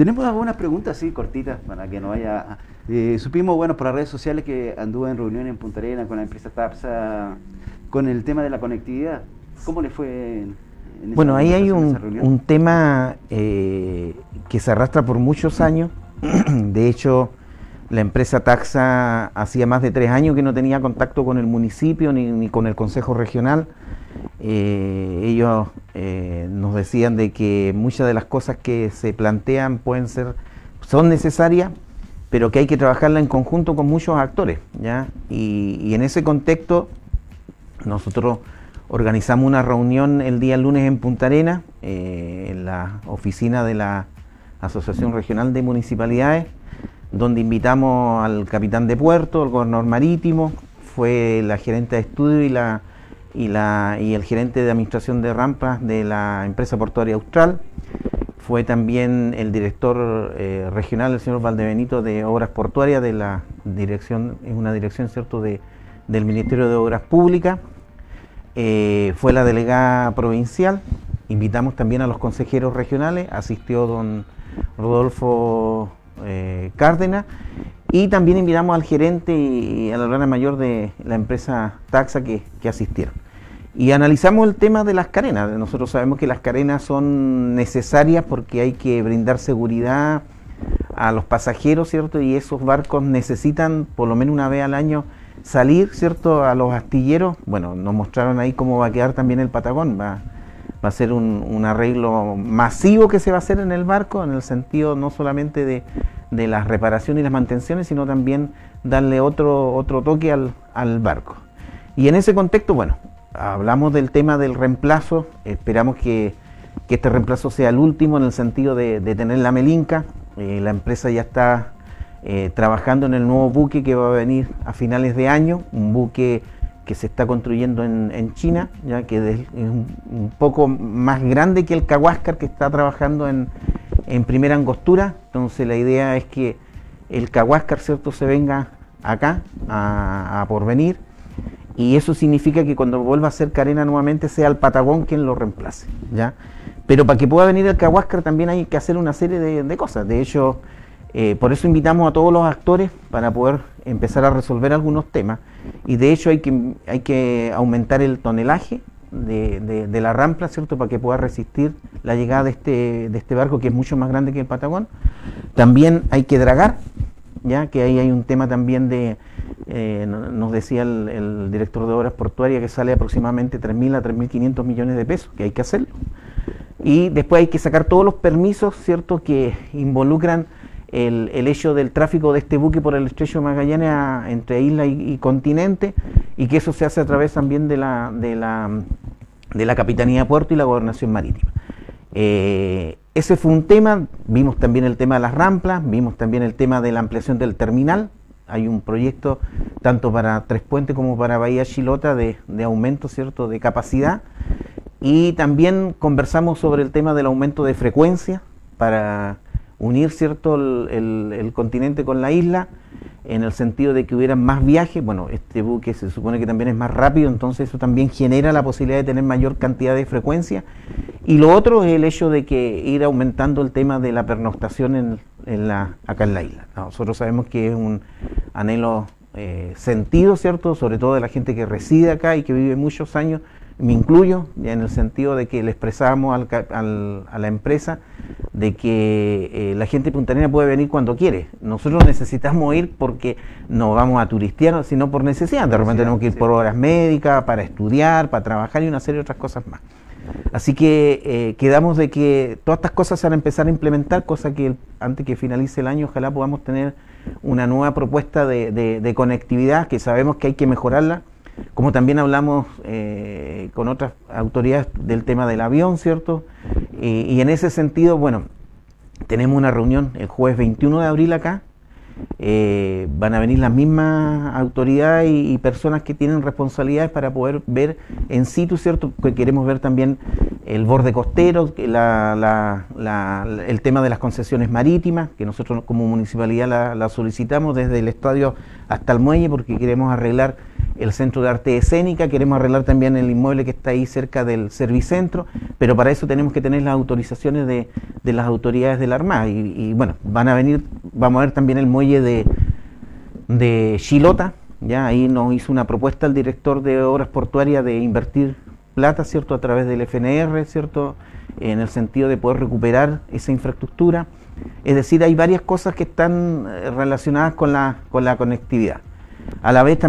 Tenemos algunas preguntas así cortitas para que no vaya. Eh, supimos, bueno, por las redes sociales que anduvo en reunión en Punta Arena con la empresa TAPSA con el tema de la conectividad. ¿Cómo le fue? En, bueno, ahí hay un, tema eh, que se arrastra por muchos años. de hecho, la empresa Taxa hacía más de tres años que no tenía contacto con el municipio ni, con el Consejo Regional. Eh, ellos eh, nos decían de que muchas de las cosas que se plantean pueden ser, son necesarias, pero que hay que trabajarla en conjunto con muchos actores. ¿ya? Y, en ese contexto, nosotros organizamos una reunión el día lunes en Punta Arena, eh, en la oficina de la Asociación Regional de Municipalidades donde invitamos al capitán de puerto, el gobernador marítimo, fue la gerente de estudio y, la, y, la, y el gerente de administración de rampas de la empresa portuaria austral, fue también el director eh, regional, el señor Valdebenito, de Obras Portuarias, de la dirección, es una dirección cierto de, del Ministerio de Obras Públicas, eh, fue la delegada provincial, invitamos también a los consejeros regionales, asistió don Rodolfo eh, Cárdenas. Y también invitamos al gerente y a la hermana mayor de la empresa Taxa que, asistieron. Y analizamos el tema de las carenas. Nosotros sabemos que las carenas son necesarias porque hay que brindar seguridad a los pasajeros, ¿cierto? Y esos barcos necesitan por lo menos una vez al año salir, ¿cierto? A los astilleros. Bueno, nos mostraron ahí cómo va a quedar también el Patagón. Va, a ser un, arreglo masivo que se va a hacer en el barco, en el sentido no solamente de, de las reparaciones y las mantenciones, sino también darle otro, otro toque al, barco. Y en ese contexto, bueno, hablamos del tema del reemplazo, esperamos que, este reemplazo sea el último en el sentido de, tener la melinca, eh, la empresa ya está eh, trabajando en el nuevo buque que va a venir a finales de año, un buque que se está construyendo en, China, ya que es un, poco más grande que el Kawascar que está trabajando en, primera angostura. Entonces la idea es que el Kawascar cierto se venga acá a, porvenir y eso significa que cuando vuelva a ser Carena nuevamente sea el Patagón quien lo reemplace. ¿ya? Pero para que pueda venir el Kawascar también hay que hacer una serie de, de cosas. De hecho, eh, por eso invitamos a todos los actores para poder empezar a resolver algunos temas. Y de hecho hay que, hay que aumentar el tonelaje de, la rampla, ¿cierto? Para que pueda resistir la llegada de este, de este barco que es mucho más grande que el Patagón. También hay que dragar, ya que ahí hay un tema también de, eh, nos decía el, director de obras portuarias que sale aproximadamente 3.000 a 3.500 millones de pesos, que hay que hacerlo. Y después hay que sacar todos los permisos, ¿cierto? Que involucran el, el, hecho del tráfico de este buque por el estrecho de Magallanes entre isla y, continente y que eso se hace a través también de la, de la, de la Capitanía de Puerto y la Gobernación Marítima. Eh, ese fue un tema, vimos también el tema de las ramplas, vimos también el tema de la ampliación del terminal, hay un proyecto tanto para Tres Puentes como para Bahía Chilota de, de aumento cierto de capacidad y también conversamos sobre el tema del aumento de frecuencia para unir cierto el, continente con la isla en el sentido de que hubiera más viajes. Bueno, este buque se supone que también es más rápido, entonces eso también genera la posibilidad de tener mayor cantidad de frecuencia. Y lo otro es el hecho de que ir aumentando el tema de la pernoctación en, la, acá en la isla. Nosotros sabemos que es un anhelo eh, sentido, ¿cierto? Sobre todo de la gente que reside acá y que vive muchos años me incluyo, ya en el sentido de que le expresamos a la empresa de que eh, la gente puntanera puede venir cuando quiere. Nosotros necesitamos ir porque no vamos a turistear, sino por necesidad. De repente tenemos que ir por horas médicas, para estudiar, para trabajar y una serie de otras cosas más. Así que eh, quedamos de que todas estas cosas se van a empezar a implementar, cosa que antes que finalice el año ojalá podamos tener una nueva propuesta de conectividad que sabemos que hay que mejorarla como también hablamos eh, con otras autoridades del tema del avión, ¿cierto? Y, en ese sentido, bueno, tenemos una reunión el jueves 21 de abril acá. Eh, van a venir las mismas autoridades y, personas que tienen responsabilidades para poder ver en situ, ¿cierto? Que queremos ver también el borde costero, el tema de las concesiones marítimas, que nosotros como municipalidad la, solicitamos desde el estadio hasta el muelle porque queremos arreglar el Centro de Arte Escénica, queremos arreglar también el inmueble que está ahí cerca del Servicentro, pero para eso tenemos que tener las autorizaciones de, las autoridades de la Armada. Y, bueno, van a venir, vamos a ver también el muelle de, de Chilota, ya ahí nos hizo una propuesta el director de Obras Portuarias de invertir plata, ¿cierto?, a través del FNR, ¿cierto?, en el sentido de poder recuperar esa infraestructura. Es decir, hay varias cosas que están eh, relacionadas con la, con la conectividad. A la vez también